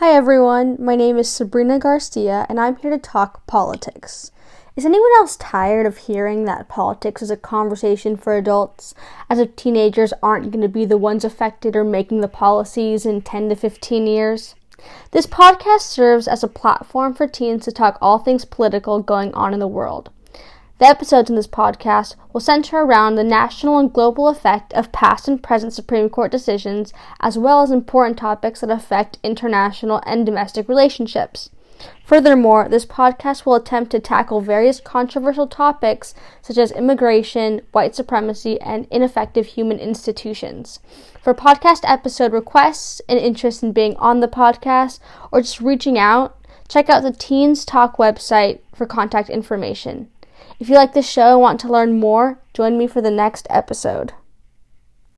Hi everyone, my name is Sabrina Garcia and I'm here to talk politics. Is anyone else tired of hearing that politics is a conversation for adults, as if teenagers aren't going to be the ones affected or making the policies in 10 to 15 years? This podcast serves as a platform for teens to talk all things political going on in the world. The episodes in this podcast will center around the national and global effect of past and present Supreme Court decisions, as well as important topics that affect international and domestic relationships. Furthermore, this podcast will attempt to tackle various controversial topics such as immigration, white supremacy, and ineffective human institutions. For podcast episode requests and interest in being on the podcast or just reaching out, check out the Teens Talk website for contact information. If you like this show and want to learn more, join me for the next episode.